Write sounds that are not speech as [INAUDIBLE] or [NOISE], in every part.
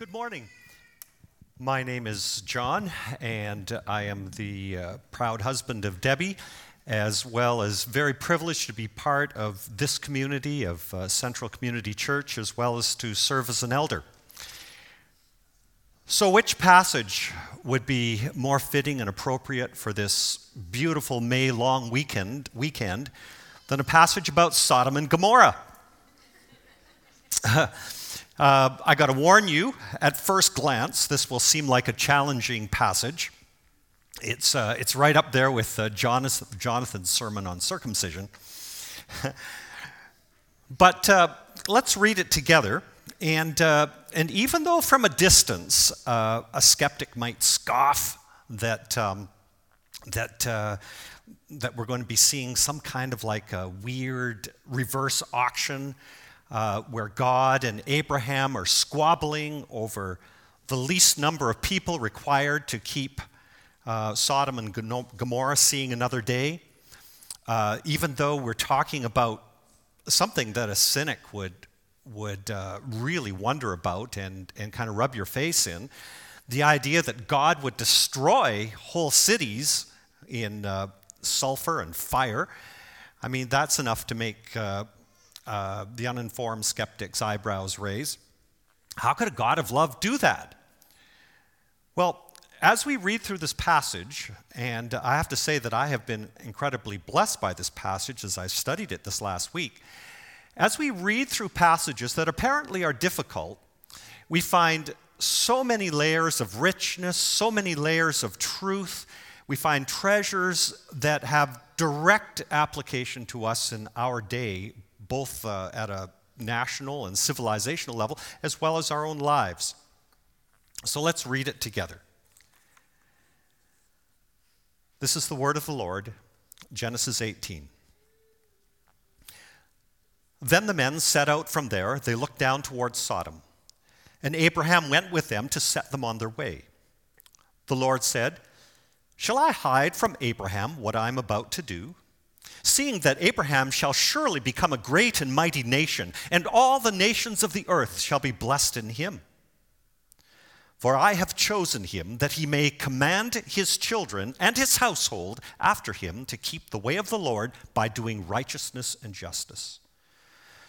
Good morning. My name is John, and I am the uh, proud husband of Debbie, as well as very privileged to be part of this community of uh, Central Community Church, as well as to serve as an elder. So, which passage would be more fitting and appropriate for this beautiful May long weekend, weekend than a passage about Sodom and Gomorrah? [LAUGHS] Uh, I got to warn you, at first glance, this will seem like a challenging passage. It's, uh, it's right up there with uh, Jonathan's sermon on circumcision. [LAUGHS] but uh, let's read it together. And, uh, and even though from a distance uh, a skeptic might scoff that, um, that, that we're going to be seeing some kind of like a weird reverse auction uh, where God and Abraham are squabbling over the least number of people required to keep uh, Sodom and Gomorrah seeing another day. Uh, even though we're talking about something that a cynic would, would uh, really wonder about and, and kind of rub your face in, the idea that God would destroy whole cities in uh, sulfur and fire. I mean, that's enough to make uh, the uninformed skeptic's eyebrows raise. How could a God of love do that? Well, as we read through this passage, and I have to say that I have been incredibly blessed by this passage as I studied it this last week. As we read through passages that apparently are difficult, we find so many layers of richness, so many layers of truth. We find treasures that have direct application to us in our day, both uh, at a national and civilizational level, as well as our own lives. So let's read it together. This is the word of the Lord, Genesis 18. Then the men set out from there. They looked down towards Sodom. And Abraham went with them to set them on their way. The Lord said, Shall I hide from Abraham what I am about to do? Seeing that Abraham shall surely become a great and mighty nation, and all the nations of the earth shall be blessed in him. For I have chosen him that he may command his children and his household after him to keep the way of the Lord by doing righteousness and justice,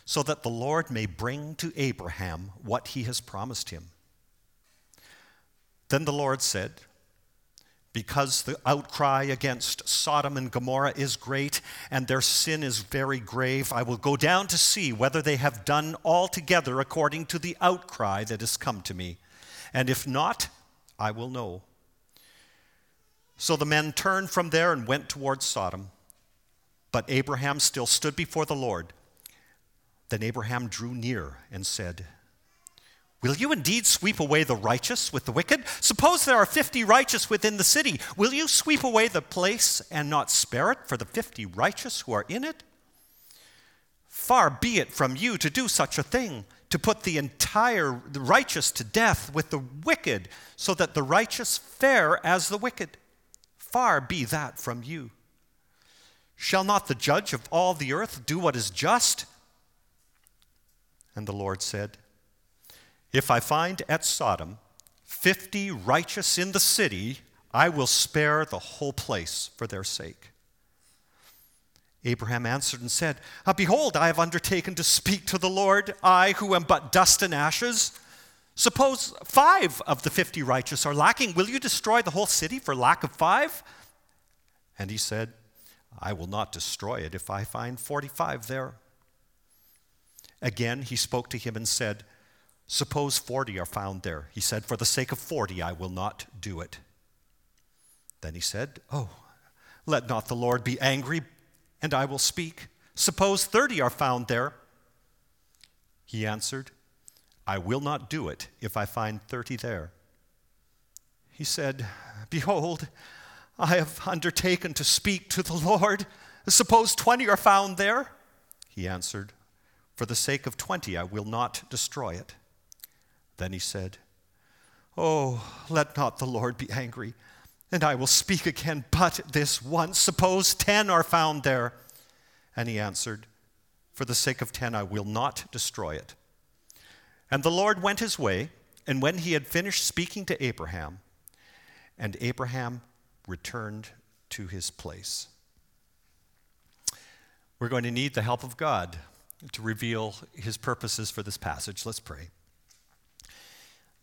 so that the Lord may bring to Abraham what he has promised him. Then the Lord said, because the outcry against Sodom and Gomorrah is great and their sin is very grave, I will go down to see whether they have done altogether according to the outcry that has come to me. And if not, I will know. So the men turned from there and went towards Sodom. But Abraham still stood before the Lord. Then Abraham drew near and said, Will you indeed sweep away the righteous with the wicked? Suppose there are 50 righteous within the city. Will you sweep away the place and not spare it for the 50 righteous who are in it? Far be it from you to do such a thing, to put the entire righteous to death with the wicked, so that the righteous fare as the wicked. Far be that from you. Shall not the judge of all the earth do what is just? And the Lord said, if I find at Sodom 50 righteous in the city, I will spare the whole place for their sake. Abraham answered and said, ah, Behold, I have undertaken to speak to the Lord, I who am but dust and ashes. Suppose five of the fifty righteous are lacking. Will you destroy the whole city for lack of five? And he said, I will not destroy it if I find 45 there. Again, he spoke to him and said, Suppose 40 are found there. He said, For the sake of 40, I will not do it. Then he said, Oh, let not the Lord be angry, and I will speak. Suppose 30 are found there. He answered, I will not do it if I find 30 there. He said, Behold, I have undertaken to speak to the Lord. Suppose 20 are found there. He answered, For the sake of 20, I will not destroy it. Then he said, Oh, let not the Lord be angry, and I will speak again but this once. Suppose ten are found there. And he answered, For the sake of ten, I will not destroy it. And the Lord went his way, and when he had finished speaking to Abraham, and Abraham returned to his place. We're going to need the help of God to reveal his purposes for this passage. Let's pray.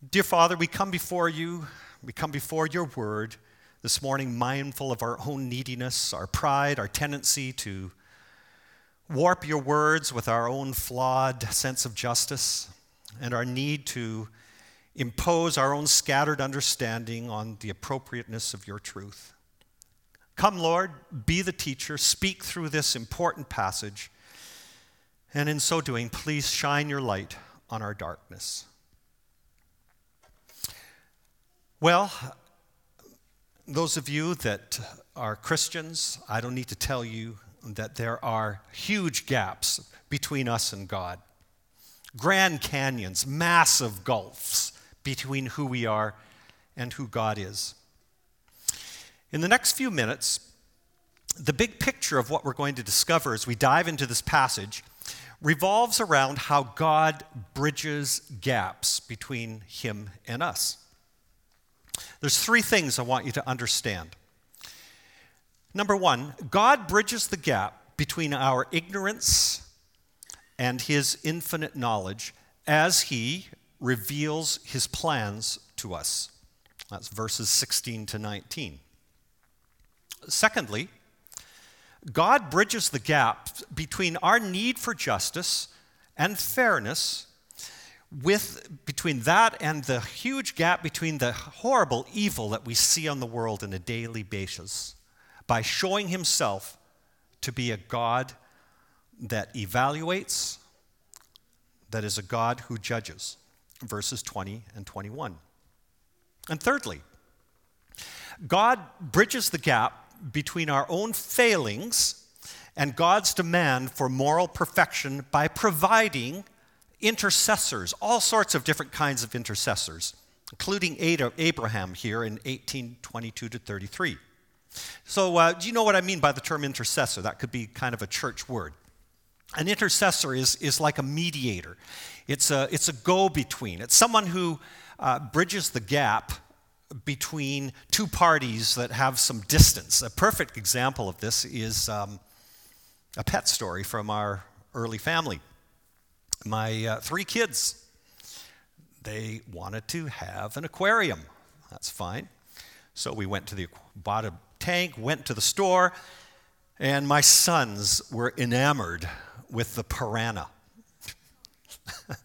Dear Father, we come before you, we come before your word this morning, mindful of our own neediness, our pride, our tendency to warp your words with our own flawed sense of justice, and our need to impose our own scattered understanding on the appropriateness of your truth. Come, Lord, be the teacher, speak through this important passage, and in so doing, please shine your light on our darkness. Well, those of you that are Christians, I don't need to tell you that there are huge gaps between us and God. Grand canyons, massive gulfs between who we are and who God is. In the next few minutes, the big picture of what we're going to discover as we dive into this passage revolves around how God bridges gaps between Him and us. There's three things I want you to understand. Number one, God bridges the gap between our ignorance and his infinite knowledge as he reveals his plans to us. That's verses 16 to 19. Secondly, God bridges the gap between our need for justice and fairness with between that and the huge gap between the horrible evil that we see on the world on a daily basis by showing himself to be a God that evaluates, that is a God who judges. Verses 20 and 21. And thirdly, God bridges the gap between our own failings and God's demand for moral perfection by providing intercessors, all sorts of different kinds of intercessors, including Abraham here in 1822 to 33. So, uh, do you know what I mean by the term intercessor? That could be kind of a church word. An intercessor is, is like a mediator, it's a, it's a go between, it's someone who uh, bridges the gap between two parties that have some distance. A perfect example of this is um, a pet story from our early family my uh, three kids, they wanted to have an aquarium. That's fine. So we went to the, bought a tank, went to the store, and my sons were enamored with the piranha. [LAUGHS]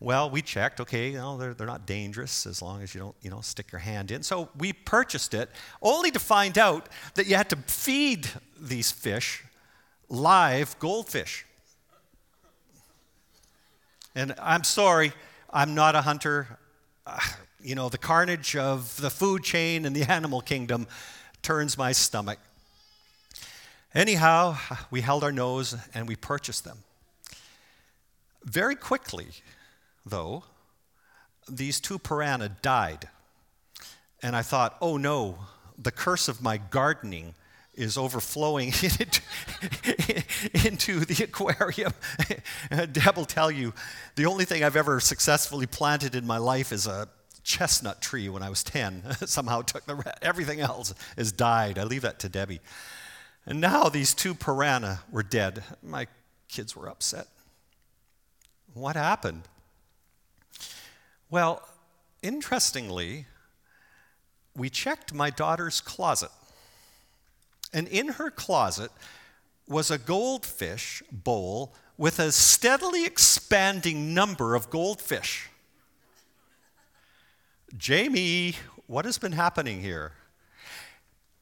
well, we checked, okay, you know, they're, they're not dangerous as long as you don't, you know, stick your hand in. So we purchased it, only to find out that you had to feed these fish live goldfish. And I'm sorry, I'm not a hunter. Uh, you know, the carnage of the food chain and the [LAUGHS] animal kingdom turns my stomach. Anyhow, we held our nose and we purchased them. Very quickly, though, these two piranha died. And I thought, oh no, the curse of my gardening is overflowing [LAUGHS] into the aquarium. [LAUGHS] Deb will tell you the only thing I've ever successfully planted in my life is a chestnut tree when I was 10. [LAUGHS] Somehow took the everything else has died. I leave that to Debbie. And now these two piranha were dead. My kids were upset. What happened? Well, interestingly, we checked my daughter's closet and in her closet was a goldfish bowl with a steadily expanding number of goldfish. Jamie, what has been happening here?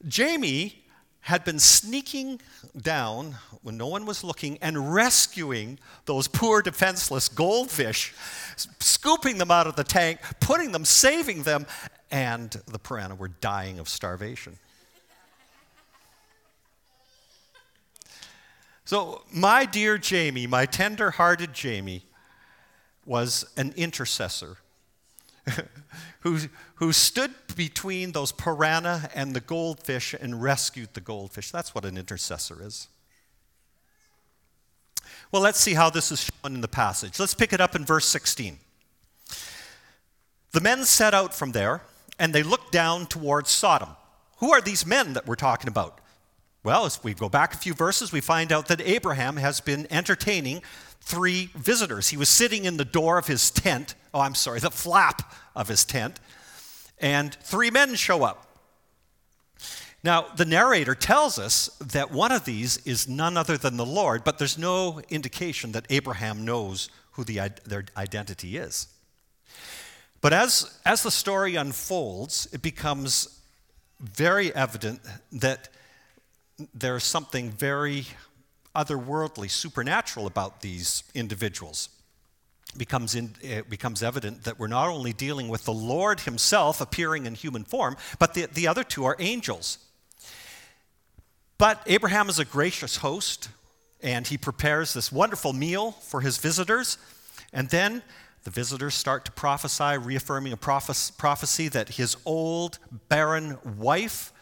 Jamie had been sneaking down when no one was looking and rescuing those poor defenseless goldfish, scooping them out of the tank, putting them, saving them, and the piranha were dying of starvation. So, my dear Jamie, my tender hearted Jamie, was an intercessor [LAUGHS] who, who stood between those piranha and the goldfish and rescued the goldfish. That's what an intercessor is. Well, let's see how this is shown in the passage. Let's pick it up in verse 16. The men set out from there and they looked down towards Sodom. Who are these men that we're talking about? Well, as we go back a few verses, we find out that Abraham has been entertaining three visitors. He was sitting in the door of his tent, oh, I'm sorry, the flap of his tent, and three men show up. Now, the narrator tells us that one of these is none other than the Lord, but there's no indication that Abraham knows who the, their identity is. But as, as the story unfolds, it becomes very evident that there's something very otherworldly, supernatural about these individuals. It becomes, in, it becomes evident that we're not only dealing with the Lord Himself appearing in human form, but the, the other two are angels. But Abraham is a gracious host, and he prepares this wonderful meal for his visitors. And then the visitors start to prophesy, reaffirming a prophecy that his old, barren wife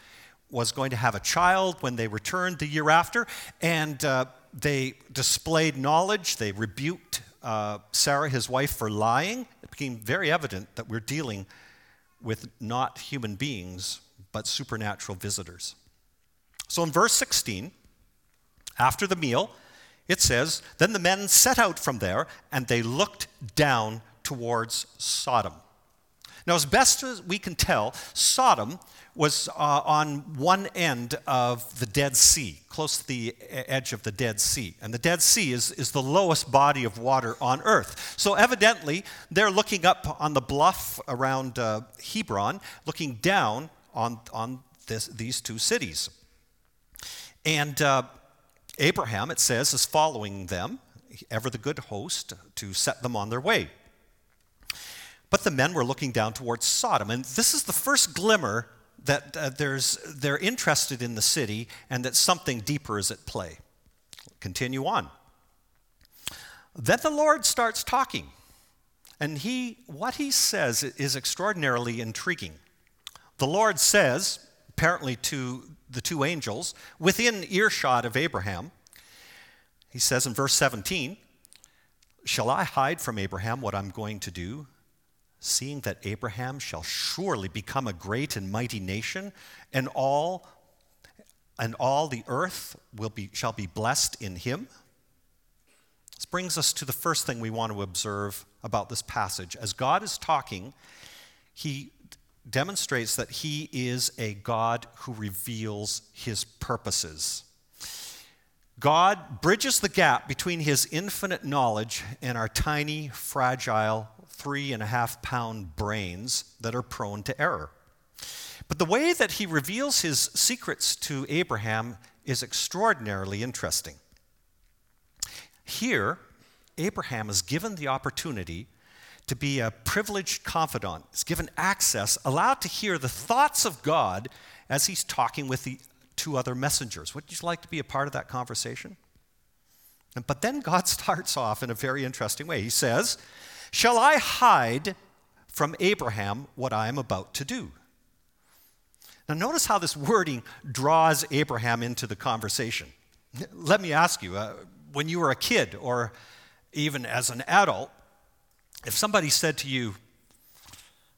was going to have a child when they returned the year after. And uh, they displayed knowledge. They rebuked uh, Sarah, his wife, for lying. It became very evident that we're dealing with not human beings, but supernatural visitors. So in verse 16, after the meal, it says, Then the men set out from there, and they looked down towards Sodom. Now, as best as we can tell, Sodom was uh, on one end of the Dead Sea, close to the edge of the Dead Sea. And the Dead Sea is, is the lowest body of water on earth. So, evidently, they're looking up on the bluff around uh, Hebron, looking down on, on this, these two cities. And uh, Abraham, it says, is following them, ever the good host, to set them on their way. But the men were looking down towards Sodom. And this is the first glimmer that uh, there's, they're interested in the city and that something deeper is at play. Continue on. Then the Lord starts talking. And he, what he says is extraordinarily intriguing. The Lord says, apparently to the two angels within earshot of Abraham. He says in verse 17, Shall I hide from Abraham what I'm going to do, seeing that Abraham shall surely become a great and mighty nation, and all and all the earth will be, shall be blessed in him? This brings us to the first thing we want to observe about this passage. As God is talking, he demonstrates that he is a God who reveals his purposes. God bridges the gap between his infinite knowledge and our tiny, fragile, three and a half pound brains that are prone to error. But the way that he reveals his secrets to Abraham is extraordinarily interesting. Here, Abraham is given the opportunity to be a privileged confidant, is given access, allowed to hear the thoughts of God as he's talking with the two other messengers. Would you like to be a part of that conversation? But then God [LAUGHS] starts off in a very interesting way. He says, Shall I hide from Abraham what I am about to do? Now, notice how this wording draws Abraham into the conversation. Let me ask you uh, when you were a kid or even as an adult, if somebody said to you,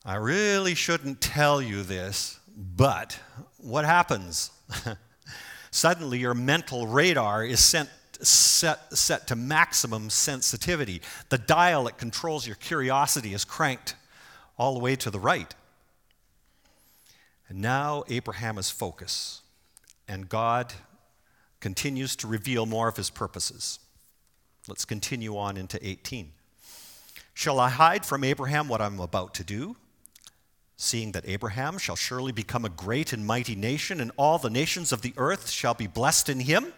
I really shouldn't tell you this, but what happens? [LAUGHS] Suddenly, your mental radar is sent, set, set to maximum sensitivity. The dial that controls your curiosity is cranked all the way to the right. And now Abraham is focused, and God continues to reveal more of his purposes. Let's continue on into 18. Shall I hide from Abraham what I'm about to do? Seeing that Abraham shall surely become a great and mighty nation, and all the nations of the earth shall be blessed in him.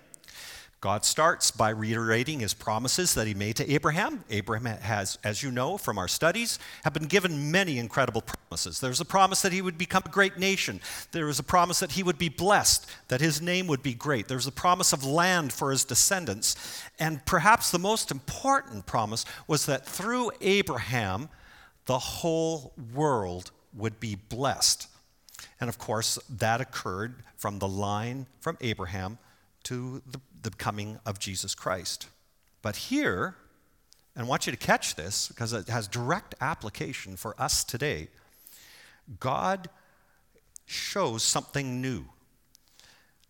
God starts by reiterating his promises that he made to Abraham. Abraham has, as you know from our studies, have been given many incredible promises. There's a promise that he would become a great nation. There was a promise that he would be blessed, that his name would be great. There's a promise of land for his descendants. And perhaps the most important promise was that through Abraham, the whole world would be blessed. And of course, that occurred from the line from Abraham to the, the coming of Jesus Christ. But here, and I want you to catch this because it has direct application for us today. God shows something new.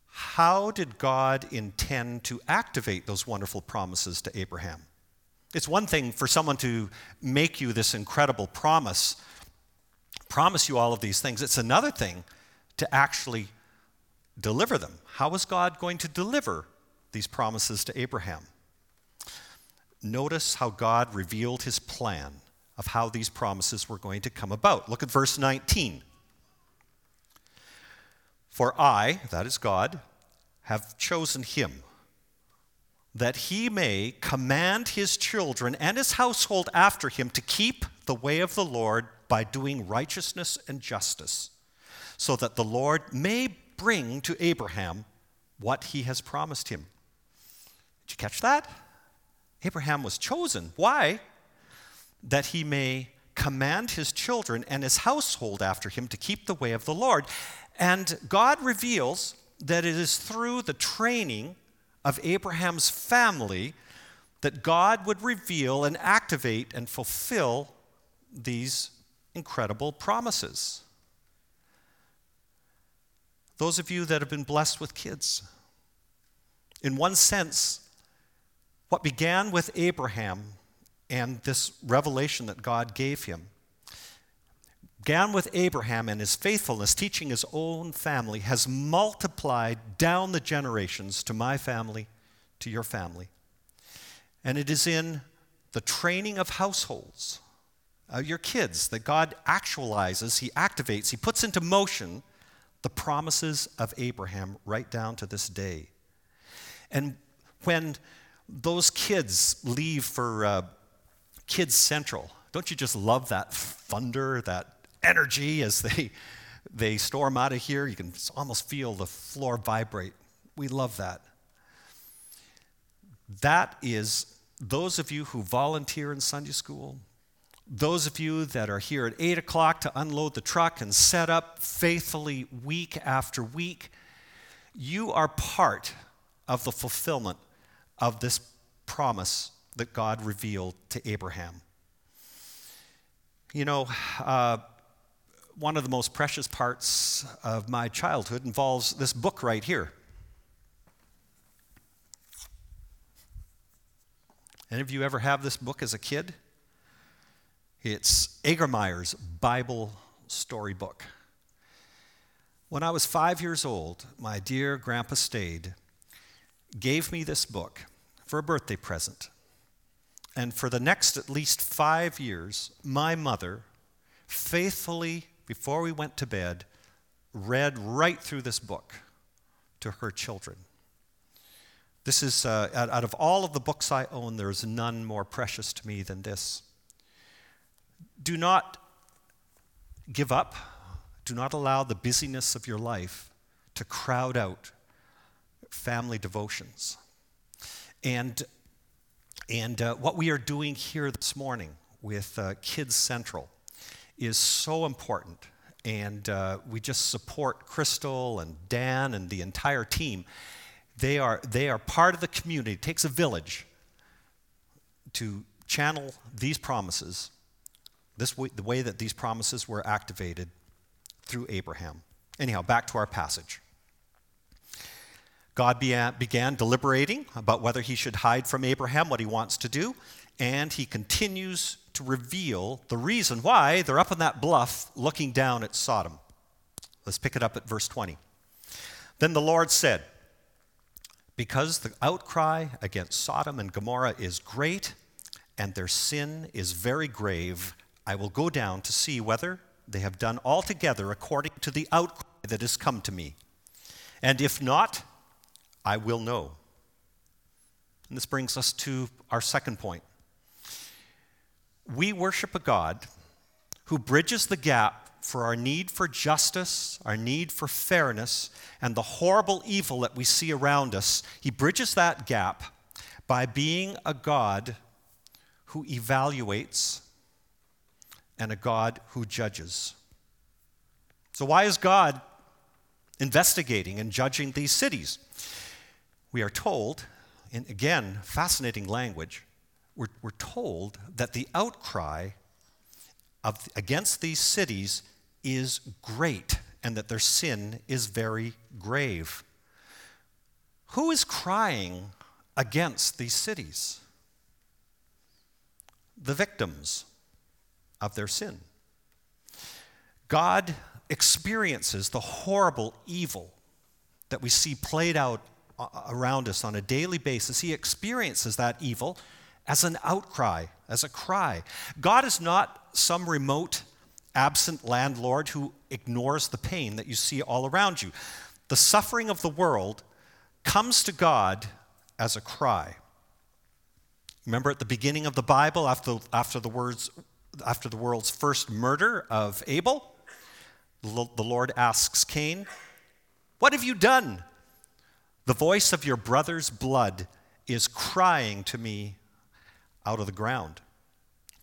How did God intend to activate those wonderful promises to Abraham? It's one thing for someone to make you this incredible promise, promise you all of these things. It's another thing to actually deliver them. How was God going to deliver these promises to Abraham? Notice how God revealed his plan of how these promises were going to come about. Look at verse 19. For I, that is God, have chosen him that he may command his children and his household after him to keep the way of the Lord by doing righteousness and justice, so that the Lord may bring to Abraham what he has promised him. You catch that? Abraham was chosen. Why? That he may command his children and his household after him to keep the way of the Lord. And God reveals that it is through the training of Abraham's family that God would reveal and activate and fulfill these incredible promises. Those of you that have been blessed with kids, in one sense, what began with Abraham and this revelation that God gave him began with Abraham and his faithfulness, teaching his own family, has multiplied down the generations to my family, to your family. And it is in the training of households, uh, your kids, that God actualizes, He activates, He puts into motion the promises of Abraham right down to this day. And when those kids leave for uh, Kids Central, don't you just love that thunder, that energy as they, they storm out of here. You can almost feel the floor vibrate. We love that. That is those of you who volunteer in Sunday school, those of you that are here at 8 o'clock to unload the truck and set up faithfully week after week, you are part of the fulfillment of this promise that God revealed to Abraham. You know, uh, one of the most precious parts of my childhood involves this book right here. Any of you ever have this book as a kid? It's Egermeier's Bible Storybook. When I was five years old, my dear Grandpa Stade gave me this book for a birthday present. And for the next at least five years, my mother faithfully before we went to bed, read right through this book to her children. This is, uh, out, of all of the books I own, there is none more precious to me than this. Do not give up. Do not allow the busyness of your life to crowd out family devotions. And, and uh, what we are doing here this morning with uh, Kids Central is so important. And uh, we just support Crystal and Dan and the entire team. They are, they are part of the community. It takes a village to channel these promises, this way, the way that these promises were activated through Abraham. Anyhow, back to our passage. God uh, began deliberating about whether he should hide from Abraham what he wants to do, and he continues to reveal the reason why they're up on that bluff looking down at Sodom. Let's pick it up at verse 20. Then the Lord said, Because the outcry against Sodom and Gomorrah is great, and their sin is very grave, I will go down to see whether they have done altogether according to the outcry that has come to me. And if not, I will know. And this brings us to our second point we worship a God who bridges the gap for our need for justice, our need for fairness, and the horrible evil that we see around us. He bridges that gap by being a God who evaluates and a God who judges. So, why is God investigating and judging these cities? We are told, in again, fascinating language, we're, we're told that the outcry of, against these cities is great and that their sin is very grave. Who is crying against these cities? The victims of their sin. God experiences the horrible evil that we see played out around us on a daily basis. He experiences that evil as an outcry, as a cry. God is not some remote, absent landlord who ignores the pain that you see all around you. The suffering of the world comes to God as a cry. Remember at the beginning of the Bible, after, after, the, words, after the world's first murder of Abel, the Lord asks Cain, What have you done? The voice of your brother's blood is crying to me out of the ground.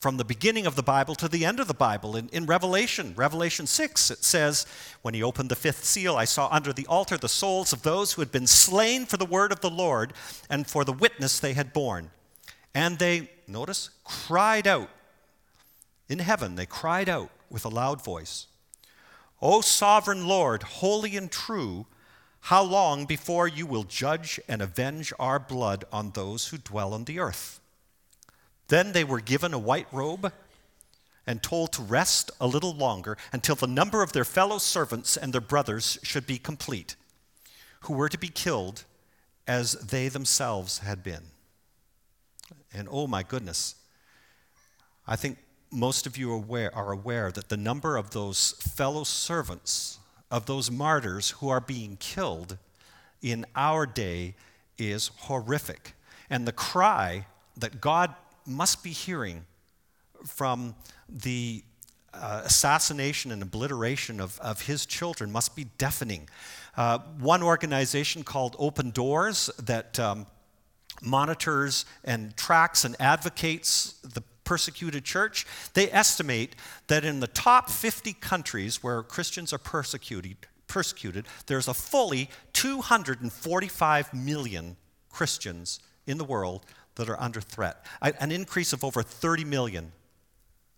From the beginning of the Bible to the end of the Bible, in, in Revelation, Revelation 6, it says, When he opened the fifth seal, I saw under the altar the souls of those who had been slain for the word of the Lord and for the witness they had borne. And they, notice, cried out. In heaven, they cried out with a loud voice O sovereign Lord, holy and true, how long before you will judge and avenge our blood on those who dwell on the earth? Then they were given a white robe and told to rest a little longer until the number of their fellow servants and their brothers should be complete, who were to be killed as they themselves had been. And oh my goodness, I think most of you are aware, are aware that the number of those fellow servants, of those martyrs who are being killed in our day is horrific. And the cry that God must be hearing from the uh, assassination and obliteration of, of his children must be deafening. Uh, one organization called Open Doors that um, monitors and tracks and advocates the persecuted church, they estimate that in the top 50 countries where Christians are persecuted, persecuted there's a fully 245 million Christians in the world that are under threat, an increase of over 30 million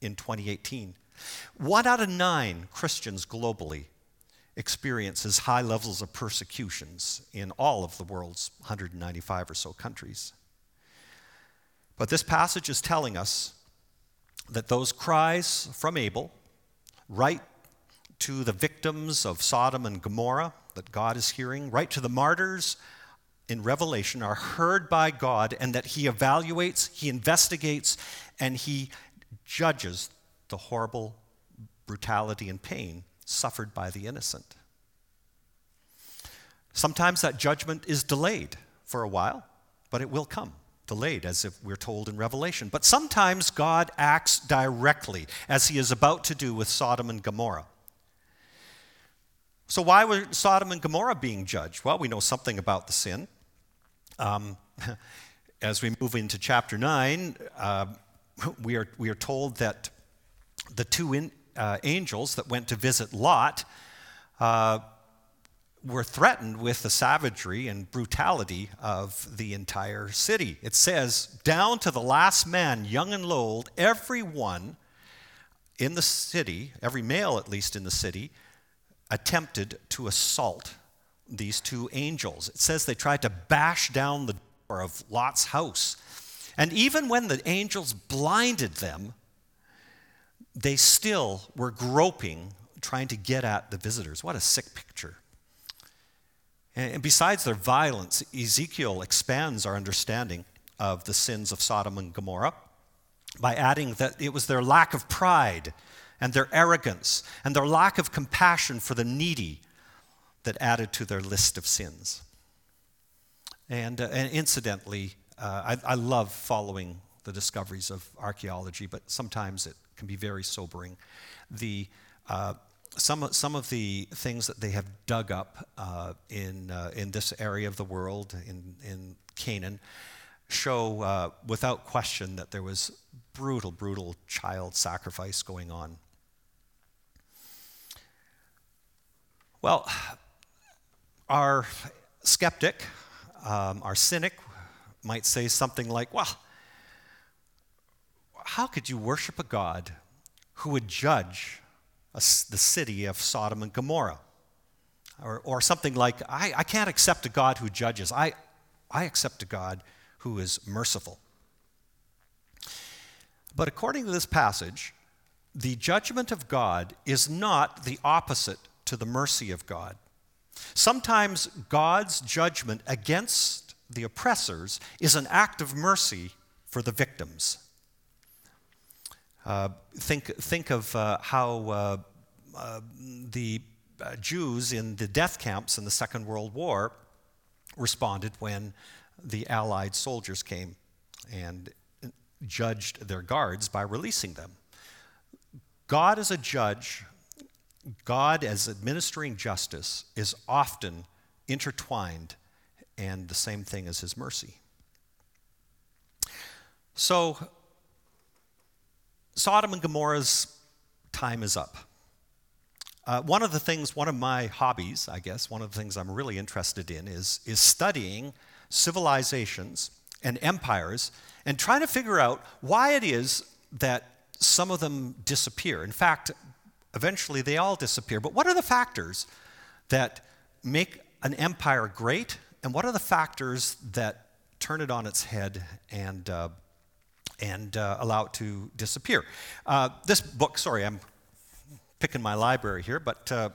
in 2018. One out of nine Christians globally experiences high levels of persecutions in all of the world's 195 or so countries. But this passage is telling us that those cries from Abel, right to the victims of Sodom and Gomorrah that God is hearing, right to the martyrs in Revelation, are heard by God, and that He evaluates, He investigates, and He judges the horrible brutality and pain suffered by the innocent. Sometimes that judgment is delayed for a while, but it will come delayed, as if we're told in Revelation. But sometimes God acts directly, as he is about to do with Sodom and Gomorrah. So, why were Sodom and Gomorrah being judged? Well, we know something about the sin. Um, [LAUGHS] as we move into chapter 9, uh, we, are, we are told that the two in, uh, angels that went to visit Lot uh, were threatened with the savagery and brutality of the entire city. It says, down to the last man, young and old, everyone in the city, every male at least in the city, attempted to assault these two angels. It says they tried to bash down the door of Lot's house. And even when the angels blinded them, they still were groping, trying to get at the visitors. What a sick picture. And besides their violence, Ezekiel expands our understanding of the sins of Sodom and Gomorrah by adding that it was their lack of pride and their arrogance and their lack of compassion for the needy that added to their list of sins. And, uh, and incidentally, uh, I, I love following the discoveries of archaeology, but sometimes it can be very sobering. The uh, some, some of the things that they have dug up uh, in, uh, in this area of the world, in, in Canaan, show uh, without question that there was brutal, brutal child sacrifice going on. Well, our skeptic, um, our cynic, might say something like, well, how could you worship a God who would judge a, the city of Sodom and Gomorrah? Or, or something like, I, I can't accept a God who judges. I, I accept a God who is merciful. But according to this passage, the judgment of God is not the opposite to the mercy of God. Sometimes God's judgment against the oppressors is an act of mercy for the victims. Uh, think, think of uh, how uh, the Jews in the death camps in the Second World War responded when the Allied soldiers came and judged their guards by releasing them. God as a judge, God as administering justice, is often intertwined and the same thing as his mercy. So, Sodom and Gomorrah's time is up. Uh, one of the things, one of my hobbies, I guess, one of the things I'm really interested in is, is studying civilizations and empires and trying to figure out why it is that some of them disappear. In fact, eventually they all disappear. But what are the factors that make an empire great, and what are the factors that turn it on its head and uh, and uh, allow it to disappear? Uh, this book, sorry, I'm picking my library here, but uh,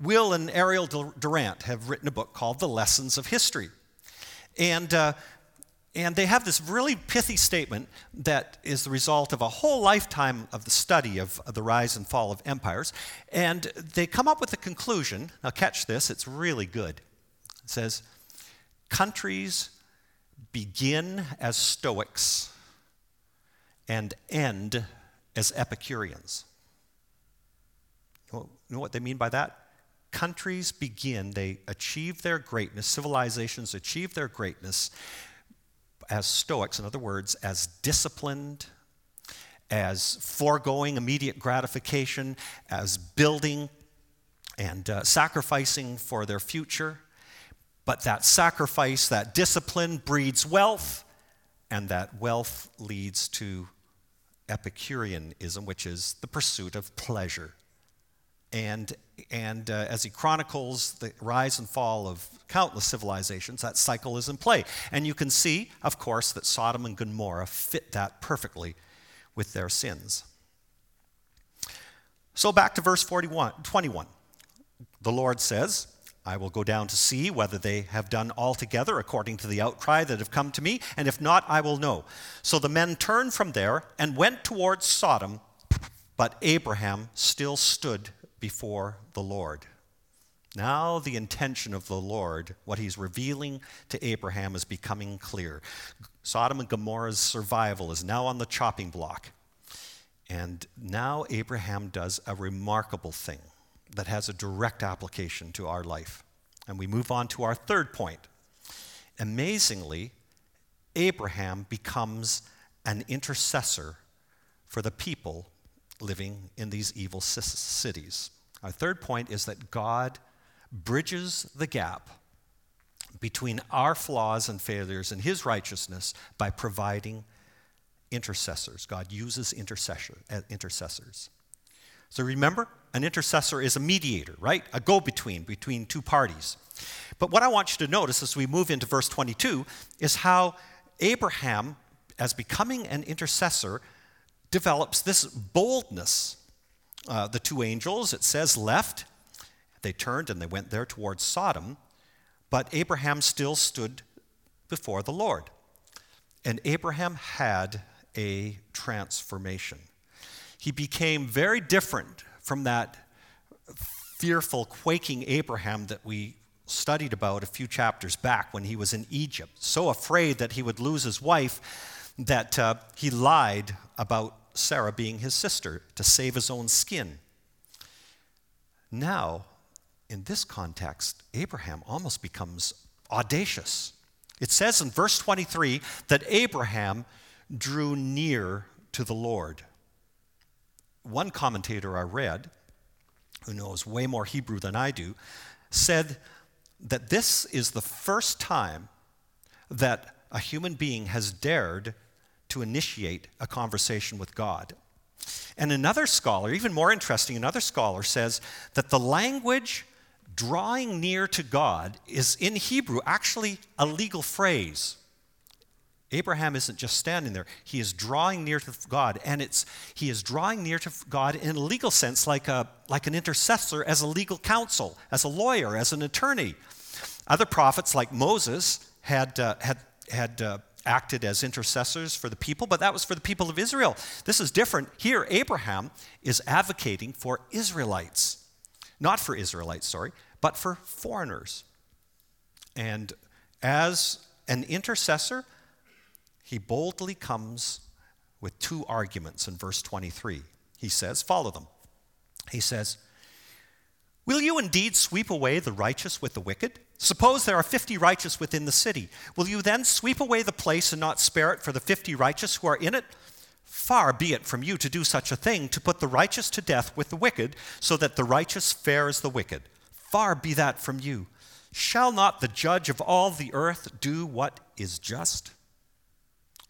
Will and Ariel Durant have written a book called The Lessons of History. And, uh, and they have this really pithy statement that is the result of a whole lifetime of the study of, of the rise and fall of empires. And they come up with the conclusion now, catch this, it's really good. It says, Countries begin as Stoics and end as Epicureans. You know what they mean by that? countries begin, they achieve their greatness, civilizations achieve their greatness as Stoics, in other words, as disciplined, as foregoing immediate gratification, as building and uh, sacrificing for their future. But that sacrifice, that discipline breeds wealth, and that wealth leads to Epicureanism, which is the pursuit of pleasure and, and uh, as he chronicles the rise and fall of countless civilizations, that cycle is in play. And you can see, of course, that Sodom and Gomorrah fit that perfectly with their sins. So back to verse 41, 21. The Lord says, I will go down to see whether they have done altogether according to the outcry that have come to me, and if not, I will know. So the men turned from there and went towards Sodom, but Abraham still stood before the Lord. Now, the intention of the Lord, what he's revealing to Abraham, is becoming clear. Sodom and Gomorrah's survival is now on the chopping block. And now Abraham does a remarkable thing that has a direct application to our life. And we move on to our third point. Amazingly, Abraham becomes an intercessor for the people living in these evil cities. Our third point is that God bridges the gap between our flaws and failures and his righteousness by providing intercessors. God uses intercessor, uh, intercessors. So remember, an intercessor is a mediator, right? A go between, between two parties. But what I want you to notice as we move into verse 22 is how Abraham, as becoming an intercessor, develops this boldness. Uh, the two angels, it says, left. They turned and they went there towards Sodom, but Abraham still stood before the Lord. And Abraham had a transformation. He became very different from that fearful, quaking Abraham that we studied about a few chapters back when he was in Egypt, so afraid that he would lose his wife that uh, he lied about Sarah being his sister to save his own skin. Now, in this context, Abraham almost becomes audacious. It says in verse 23 that Abraham drew near to the Lord. One commentator I read, who knows way more Hebrew than I do, said that this is the first time that a human being has dared to initiate a conversation with God. And another scholar, even more interesting, another scholar says that the language drawing near to God is in Hebrew actually a legal phrase. Abraham isn't just standing there, he is drawing near to God, and it's he is drawing near to God in a legal sense, like, a, like an intercessor, as a legal counsel, as a lawyer, as an attorney. Other prophets, like Moses, had, uh, had, had uh, acted as intercessors for the people, but that was for the people of Israel. This is different. Here, Abraham is advocating for Israelites. Not for Israelites, sorry, but for foreigners. And as an intercessor, he boldly comes with two arguments in verse 23. He says, Follow them. He says, Will you indeed sweep away the righteous with the wicked? Suppose there are 50 righteous within the city. Will you then sweep away the place and not spare it for the 50 righteous who are in it? Far be it from you to do such a thing, to put the righteous to death with the wicked, so that the righteous fare as the wicked. Far be that from you. Shall not the judge of all the earth do what is just?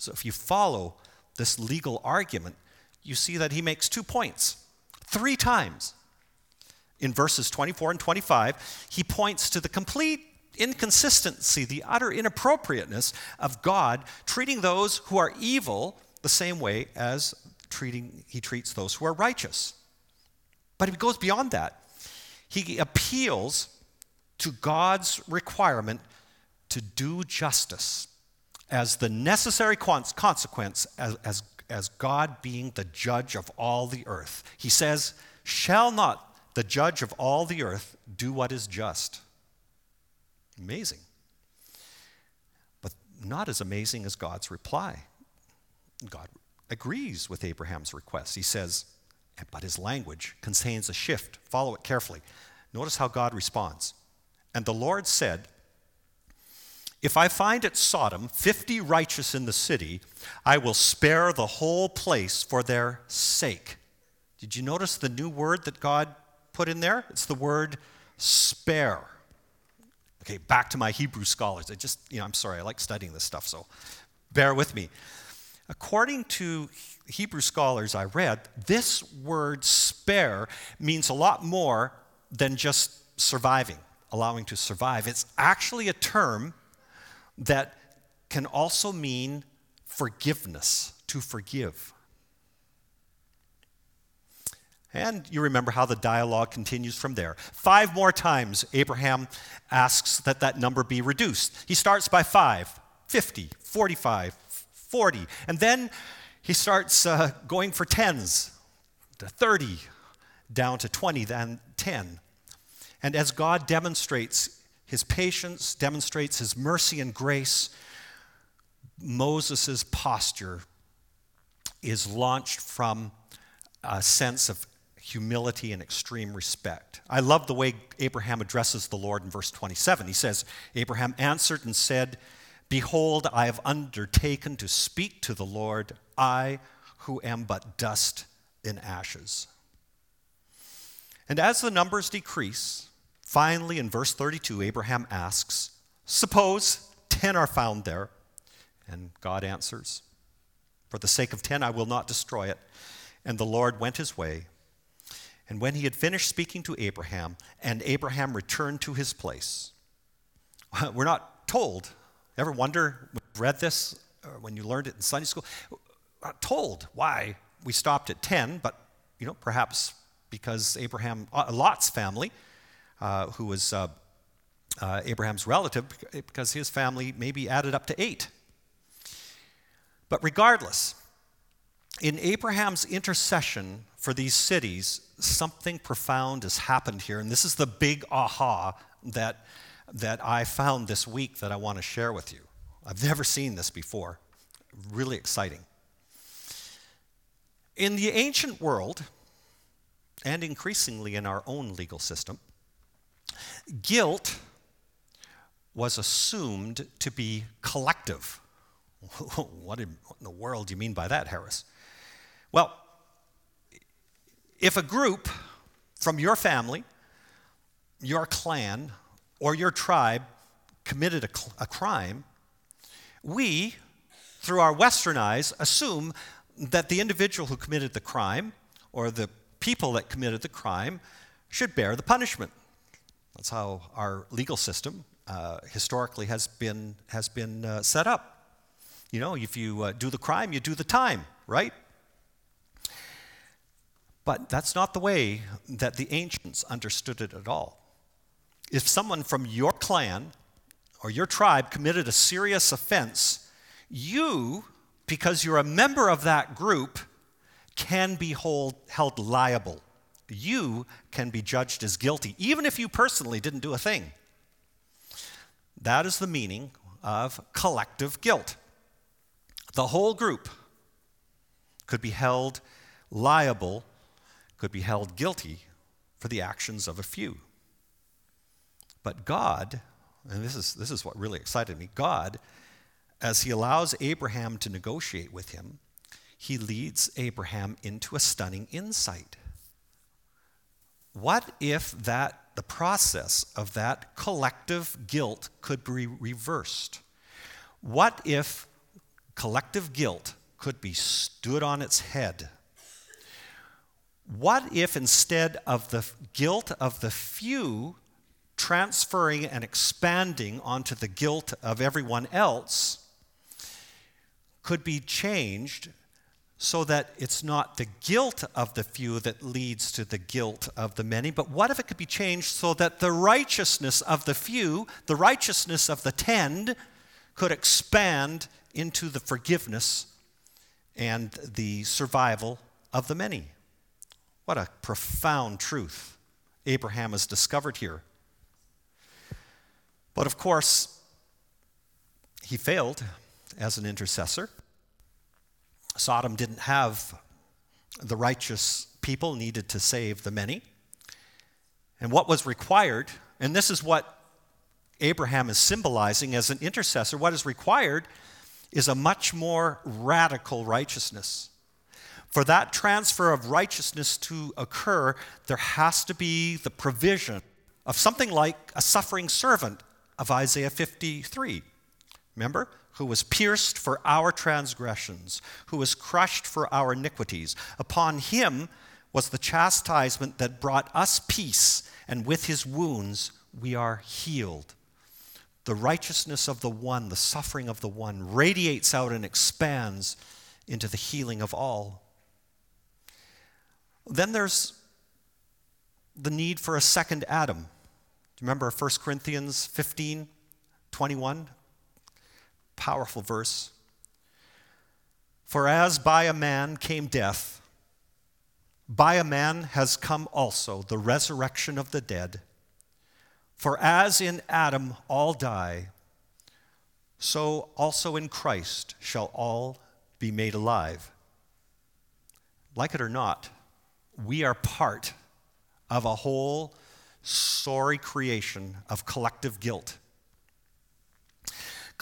So if you follow this legal argument, you see that he makes two points three times in verses 24 and 25, he points to the complete inconsistency, the utter inappropriateness of God treating those who are evil the same way as treating, he treats those who are righteous. But he goes beyond that. He appeals to God's requirement to do justice as the necessary consequence as, as, as God being the judge of all the earth. He says, Shall not the judge of all the earth, do what is just. Amazing. But not as amazing as God's reply. God agrees with Abraham's request. He says, but his language contains a shift. Follow it carefully. Notice how God responds. And the Lord said, If I find at Sodom 50 righteous in the city, I will spare the whole place for their sake. Did you notice the new word that God put in there? It's the word spare. Okay, back to my Hebrew scholars. I just, you know, I'm sorry, I like studying this stuff, so bear with me. According to Hebrew scholars I read, this word spare means a lot more than just surviving, allowing to survive. It's actually a term that can also mean forgiveness, to forgive. And you remember how the dialogue continues from there. Five more times, Abraham asks that that number be reduced. He starts by 5, 50, 45, 40, and then he starts uh, going for tens to 30, down to 20, then 10. And as God demonstrates his patience, demonstrates his mercy and grace, Moses' posture is launched from a sense of humility and extreme respect. I love the way Abraham addresses the Lord in verse 27. He says, Abraham answered and said, Behold, I have undertaken to speak to the Lord, I who am but dust in ashes. And as the numbers decrease, finally in verse 32, Abraham asks, Suppose 10 are found there. And God answers, For the sake of 10, I will not destroy it. And the Lord went his way. And when he had finished speaking to Abraham, and Abraham returned to his place, [LAUGHS] we're not told. Ever wonder, read this, when you learned it in Sunday school? Told why we stopped at 10, but you know, perhaps because Abraham, uh, Lot's family, who was uh, uh, Abraham's relative, because his family maybe added up to eight. But regardless, in Abraham's intercession for these cities, something profound has happened here. And this is the big aha that, that I found this week that I want to share with you. I've never seen this before. Really exciting. In the ancient world, and increasingly in our own legal system, guilt was assumed to be collective. [LAUGHS] what in the world do you mean by that, Harris? Well, if a group from your family, your clan, or your tribe committed a, a crime, we through our Western eyes, assume that the individual who committed the crime or the people that committed the crime should bear the punishment. That's how our legal system uh, historically has been, has been uh, set up. You know, if you uh, do the crime, you do the time, right? But that's not the way that the ancients understood it at all. If someone from your clan or your tribe committed a serious offense, you, because you're a member of that group, can be hold, held liable. You can be judged as guilty, even if you personally didn't do a thing. That is the meaning of collective guilt. The whole group could be held liable, could be held guilty for the actions of a few. But God, and this is, this is what really excited me God, as he allows Abraham to negotiate with him, he leads Abraham into a stunning insight. What if that the process of that collective guilt could be reversed? What if collective guilt could be stood on its head? What if instead of the guilt of the few transferring and expanding onto the guilt of everyone else could be changed so that it's not the guilt of the few that leads to the guilt of the many, but what if it could be changed so that the righteousness of the few, the righteousness of the ten, could expand into the forgiveness and the survival of the many? What a profound truth Abraham has discovered here. But of course, he failed as an intercessor. Sodom didn't have the righteous people needed to save the many. And what was required, and this is what Abraham is symbolizing as an intercessor, what is required is a much more radical righteousness. For that transfer of righteousness to occur, there has to be the provision of something like a suffering servant of Isaiah 53. Remember? Who was pierced for our transgressions, who was crushed for our iniquities. Upon him was the chastisement that brought us peace, and with his wounds we are healed. The righteousness of the one, the suffering of the one, radiates out and expands into the healing of all. Then there's the need for a second Adam. Do you remember 1 Corinthians 15 21? Powerful verse. For as by a man came death, by a man has come also the resurrection of the dead. For as in Adam all die, so also in Christ shall all be made alive. Like it or not, we are part of a whole sorry creation of collective guilt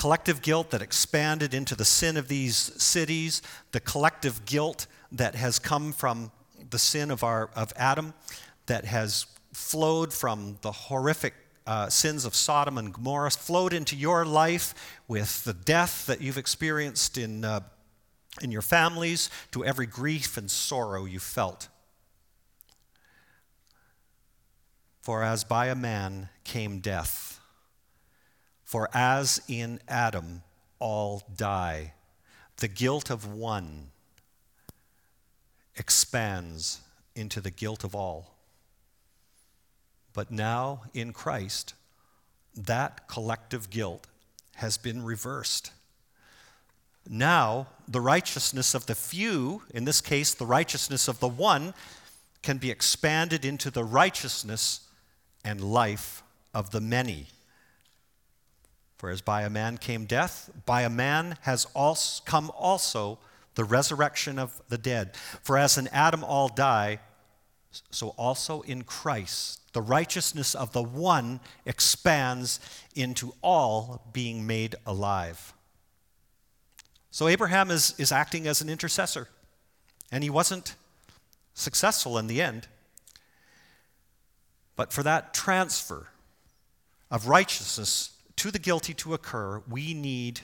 collective guilt that expanded into the sin of these cities, the collective guilt that has come from the sin of, our, of Adam, that has flowed from the horrific uh, sins of Sodom and Gomorrah, flowed into your life with the death that you've experienced in, uh, in your families, to every grief and sorrow you felt. For as by a man came death, for as in Adam all die, the guilt of one expands into the guilt of all. But now in Christ, that collective guilt has been reversed. Now, the righteousness of the few, in this case, the righteousness of the one, can be expanded into the righteousness and life of the many. For as by a man came death, by a man has also come also the resurrection of the dead. For as in Adam all die, so also in Christ the righteousness of the one expands into all being made alive. So Abraham is, is acting as an intercessor, and he wasn't successful in the end. But for that transfer of righteousness to the guilty to occur, we need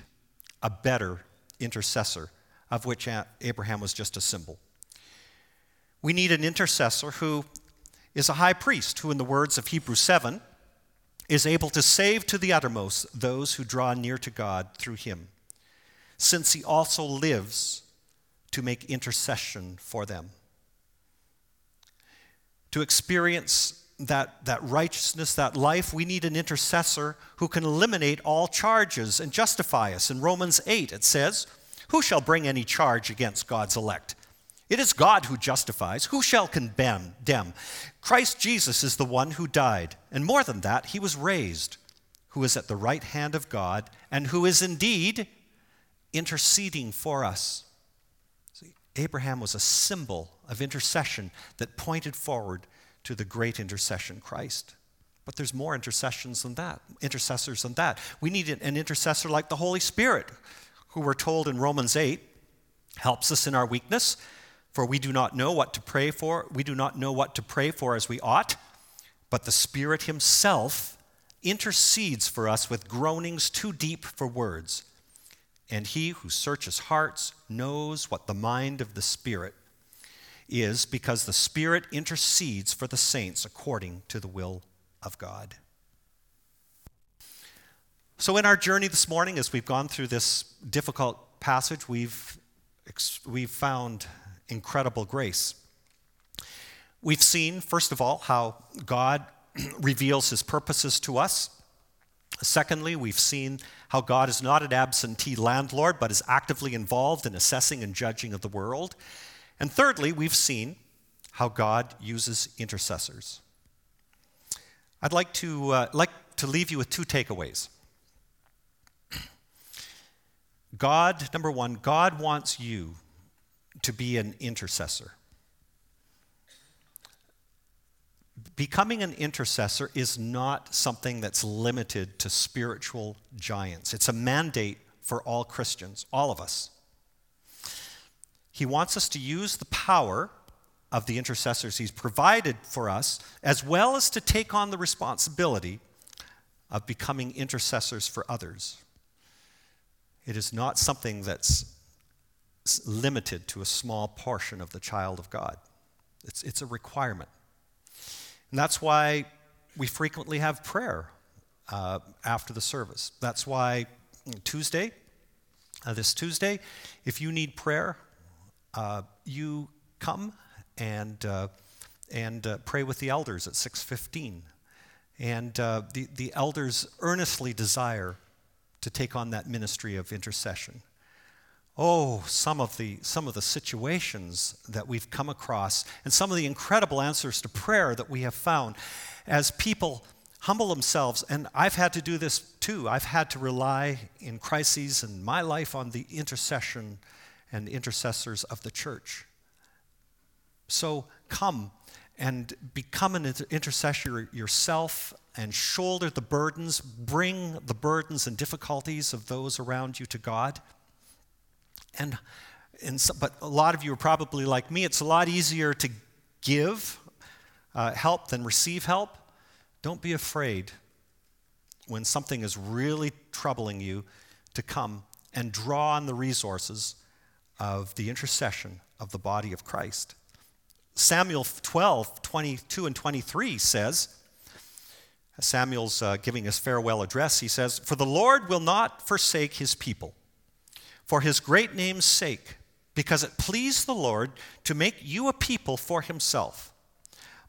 a better intercessor, of which Abraham was just a symbol. We need an intercessor who is a high priest, who, in the words of Hebrews 7, is able to save to the uttermost those who draw near to God through him, since he also lives to make intercession for them. To experience that, that righteousness, that life, we need an intercessor who can eliminate all charges and justify us. In Romans 8, it says, Who shall bring any charge against God's elect? It is God who justifies. Who shall condemn? Christ Jesus is the one who died, and more than that, he was raised, who is at the right hand of God, and who is indeed interceding for us. See, Abraham was a symbol of intercession that pointed forward to the great intercession, Christ. But there's more intercessions than that, intercessors than that. We need an intercessor like the Holy Spirit, who we're told in Romans 8 helps us in our weakness for we do not know what to pray for. We do not know what to pray for as we ought, but the Spirit Himself intercedes for us with groanings too deep for words. And He who searches hearts knows what the mind of the Spirit is, because the Spirit intercedes for the saints according to the will of God. So, in our journey this morning, as we've gone through this difficult passage, we've, we've found incredible grace. We've seen, first of all, how God [CLEARS THROAT] reveals his purposes to us. Secondly, we've seen how God is not an absentee landlord, but is actively involved in assessing and judging of the world. And thirdly, we've seen how God uses intercessors. I'd like to, uh, like to leave you with two takeaways. God, number one, God wants you to be an intercessor. Becoming an intercessor is not something that's limited to spiritual giants. It's a mandate for all Christians, all of us. He wants us to use the power of the intercessors he's provided for us, as well as to take on the responsibility of becoming intercessors for others. It is not something that's limited to a small portion of the child of God. It's, it's a requirement. And that's why we frequently have prayer uh, after the service. That's why Tuesday, uh, this Tuesday, if you need prayer, uh, you come and, uh, and uh, pray with the elders at 615. And uh, the, the elders earnestly desire to take on that ministry of intercession. Oh, some of the some of the situations that we've come across and some of the incredible answers to prayer that we have found as people humble themselves and I've had to do this too. I've had to rely in crises in my life on the intercession and intercessors of the church. So come and become an intercessor yourself and shoulder the burdens, bring the burdens and difficulties of those around you to God. And, and so, but a lot of you are probably like me. It's a lot easier to give uh, help than receive help. Don't be afraid when something is really troubling you to come and draw on the resources of the intercession of the body of Christ. Samuel 12, 22 and 23 says, Samuel's uh, giving his farewell address, he says, For the Lord will not forsake his people for his great name's sake, because it pleased the Lord to make you a people for himself.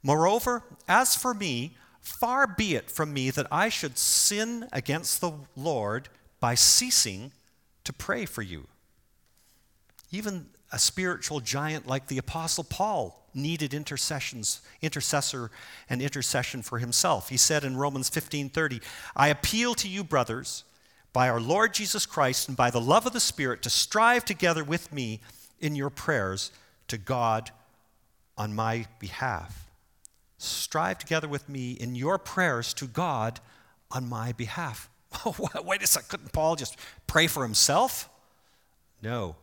Moreover, as for me, far be it from me that I should sin against the Lord by ceasing to pray for you. Even a spiritual giant like the apostle Paul needed intercessions, intercessor and intercession for himself. He said in Romans 15:30, "I appeal to you brothers, by our Lord Jesus Christ and by the love of the Spirit to strive together with me in your prayers to God on my behalf. Strive together with me in your prayers to God on my behalf. [LAUGHS] Wait a second, couldn't Paul just pray for himself? No.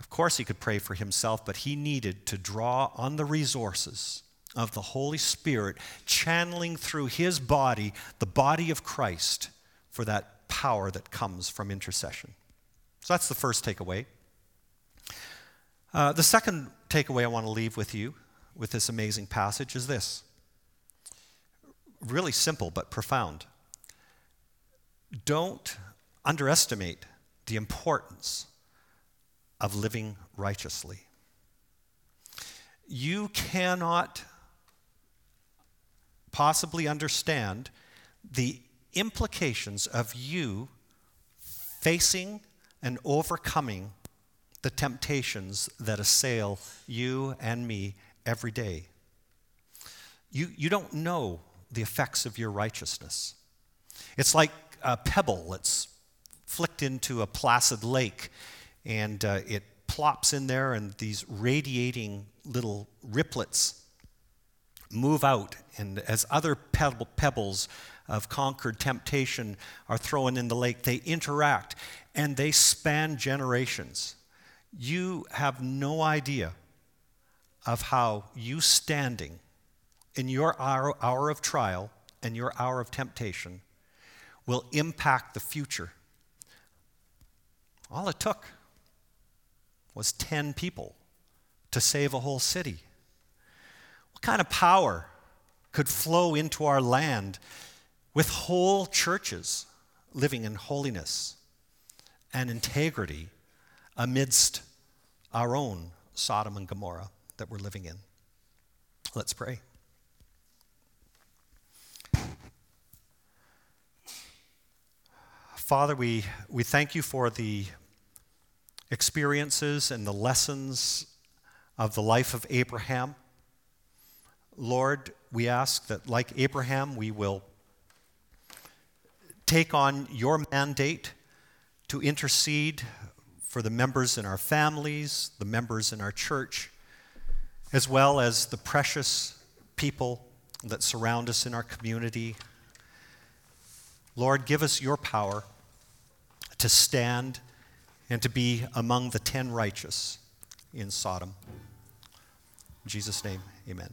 Of course, he could pray for himself, but he needed to draw on the resources of the Holy Spirit, channeling through his body, the body of Christ for that power that comes from intercession. So that's the first takeaway. Uh, the second takeaway I want to leave with you with this amazing passage is this really simple but profound. Don't underestimate the importance of living righteously. You cannot possibly understand the implications of you facing and overcoming the temptations that assail you and me every day. You, you don't know the effects of your righteousness. It's like a pebble that's flicked into a placid lake and uh, it plops in there, and these radiating little riplets move out. And as other pebble, pebbles of conquered temptation are thrown in the lake, they interact and they span generations. You have no idea of how you standing in your hour, hour of trial and your hour of temptation will impact the future. All it took was 10 people to save a whole city. What kind of power could flow into our land with whole churches living in holiness and integrity amidst our own Sodom and Gomorrah that we're living in? Let's pray. Father, we, we thank you for the experiences and the lessons of the life of Abraham. Lord, we ask that, like Abraham, we will take on your mandate to intercede for the members in our families, the members in our church, as well as the precious people that surround us in our community. Lord, give us your power to stand and to be among the ten righteous in Sodom. In Jesus' name, amen.